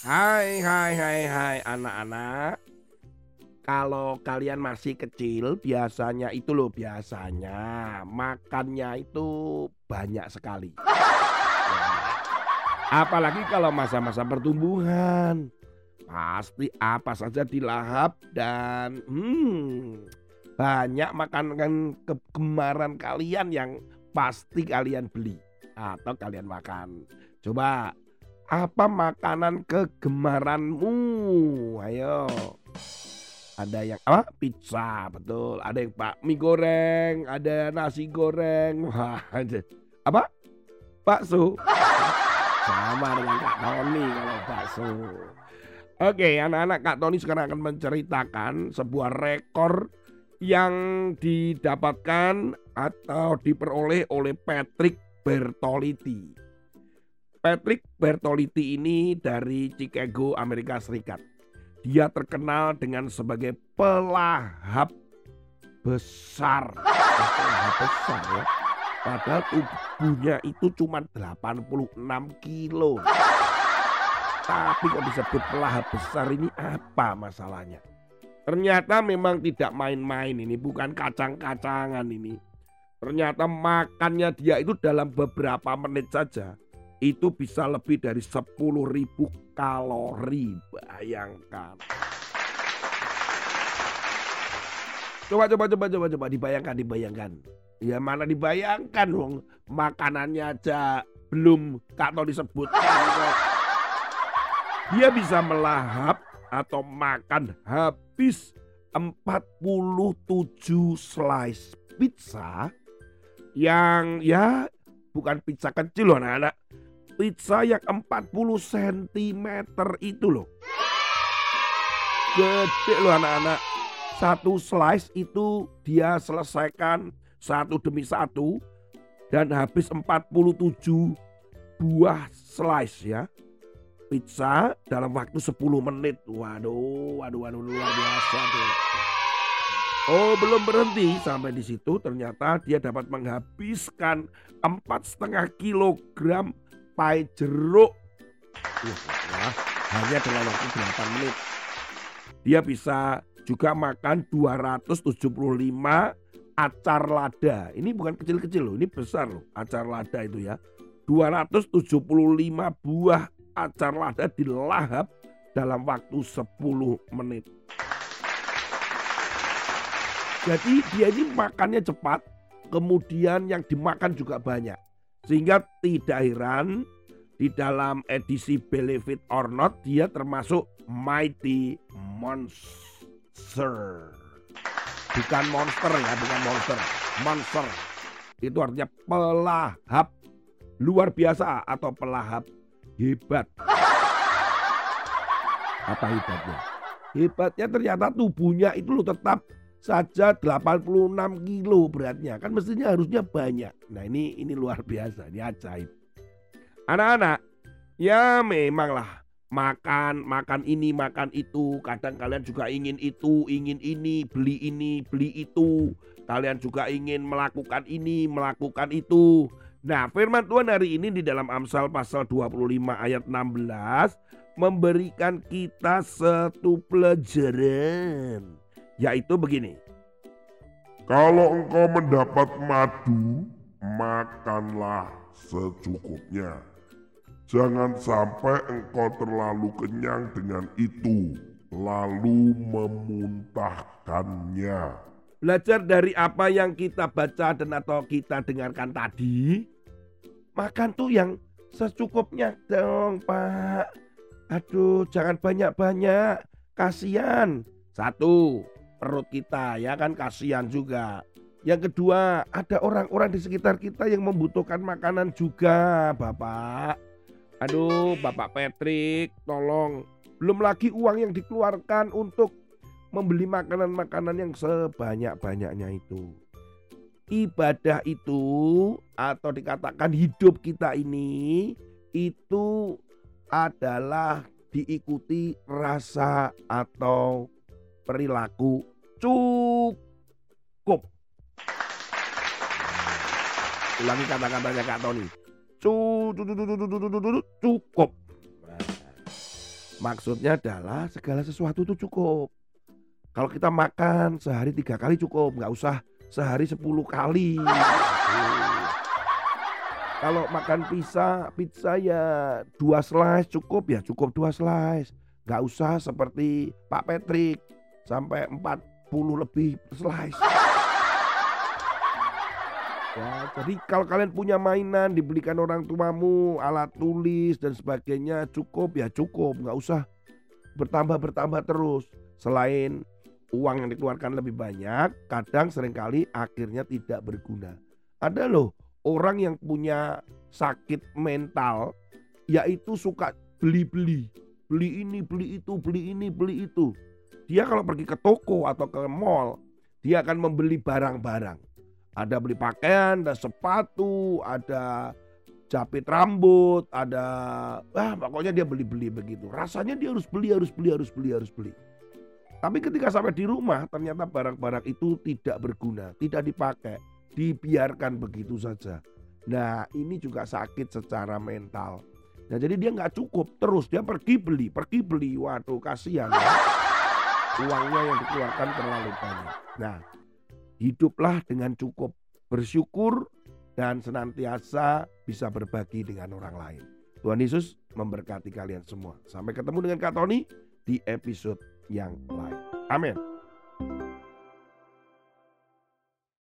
Hai, hai, hai, hai, anak-anak. Kalau kalian masih kecil, biasanya itu loh, biasanya makannya itu banyak sekali. Apalagi kalau masa-masa pertumbuhan. Pasti apa saja dilahap dan hmm, banyak makanan kegemaran kalian yang pasti kalian beli atau kalian makan. Coba apa makanan kegemaranmu? Ayo. Ada yang apa? Pizza, betul. Ada yang pak mie goreng, ada nasi goreng. Wah, apa? Bakso. Sama dengan Kak Tony kalau bakso. Oke, anak-anak Kak Tony sekarang akan menceritakan sebuah rekor yang didapatkan atau diperoleh oleh Patrick Bertoliti. Patrick Bertoliti ini dari Chicago, Amerika Serikat. Dia terkenal dengan sebagai pelahap besar. Pelahap besar ya. Padahal tubuhnya itu cuma 86 kilo. Tapi kok disebut pelahap besar ini apa masalahnya? Ternyata memang tidak main-main ini, bukan kacang-kacangan ini. Ternyata makannya dia itu dalam beberapa menit saja itu bisa lebih dari 10.000 kalori. Bayangkan. Coba coba coba coba coba dibayangkan dibayangkan. Ya mana dibayangkan dong makanannya aja belum Tony sebutkan kok. Dia bisa melahap atau makan habis 47 slice pizza yang ya bukan pizza kecil loh anak-anak. Pizza yang 40 cm itu loh. Gede loh anak-anak. Satu slice itu dia selesaikan satu demi satu dan habis 47 buah slice ya pizza dalam waktu 10 menit. Waduh, waduh, waduh luar biasa tuh. Oh belum berhenti sampai di situ ternyata dia dapat menghabiskan empat setengah kilogram pai jeruk. Wah, hanya dalam waktu 8 menit. Dia bisa juga makan 275 acar lada. Ini bukan kecil-kecil loh, ini besar loh acar lada itu ya. 275 buah acar lada dilahap dalam waktu 10 menit. Jadi dia ini makannya cepat, kemudian yang dimakan juga banyak. Sehingga tidak heran di dalam edisi Believe It or Not dia termasuk Mighty Monster. Bukan monster ya, bukan monster. Monster. Itu artinya pelahap luar biasa atau pelahap hebat. Apa hebatnya? Hebatnya ternyata tubuhnya itu lo tetap saja 86 kilo beratnya. Kan mestinya harusnya banyak. Nah ini ini luar biasa, ini ajaib. Anak-anak, ya memanglah makan, makan ini, makan itu. Kadang kalian juga ingin itu, ingin ini, beli ini, beli itu. Kalian juga ingin melakukan ini, melakukan itu. Nah, firman Tuhan hari ini di dalam Amsal pasal 25 ayat 16 memberikan kita satu pelajaran, yaitu begini. Kalau engkau mendapat madu, makanlah secukupnya. Jangan sampai engkau terlalu kenyang dengan itu, lalu memuntahkannya. Belajar dari apa yang kita baca dan atau kita dengarkan tadi. Makan tuh yang secukupnya dong pak. Aduh jangan banyak-banyak. Kasihan. Satu, perut kita ya kan kasihan juga. Yang kedua, ada orang-orang di sekitar kita yang membutuhkan makanan juga, Bapak. Aduh, Bapak Patrick, tolong. Belum lagi uang yang dikeluarkan untuk membeli makanan-makanan yang sebanyak-banyaknya itu. Ibadah itu atau dikatakan hidup kita ini itu adalah diikuti rasa atau perilaku cukup. Ulangi kata-katanya Kak Tony. Cukup. Maksudnya adalah segala sesuatu itu cukup. Kalau kita makan sehari tiga kali cukup, nggak usah sehari sepuluh kali. Kalau makan pizza, pizza ya dua slice cukup ya cukup dua slice. Nggak usah seperti Pak Patrick sampai 40 lebih slice. Ya, jadi kalau kalian punya mainan dibelikan orang tuamu, alat tulis dan sebagainya cukup ya cukup, nggak usah bertambah bertambah terus. Selain uang yang dikeluarkan lebih banyak, kadang sering kali akhirnya tidak berguna. Ada loh orang yang punya sakit mental yaitu suka beli-beli. Beli ini, beli itu, beli ini, beli itu. Dia kalau pergi ke toko atau ke mall, dia akan membeli barang-barang. Ada beli pakaian, ada sepatu, ada capit rambut, ada ah pokoknya dia beli-beli begitu. Rasanya dia harus beli, harus beli, harus beli, harus beli. Tapi ketika sampai di rumah ternyata barang-barang itu tidak berguna, tidak dipakai dibiarkan begitu saja. Nah ini juga sakit secara mental. Nah jadi dia nggak cukup terus dia pergi beli, pergi beli. Waduh kasihan ya. Uangnya yang dikeluarkan terlalu banyak. Nah hiduplah dengan cukup bersyukur dan senantiasa bisa berbagi dengan orang lain. Tuhan Yesus memberkati kalian semua. Sampai ketemu dengan Kak Tony di episode yang lain. Amin.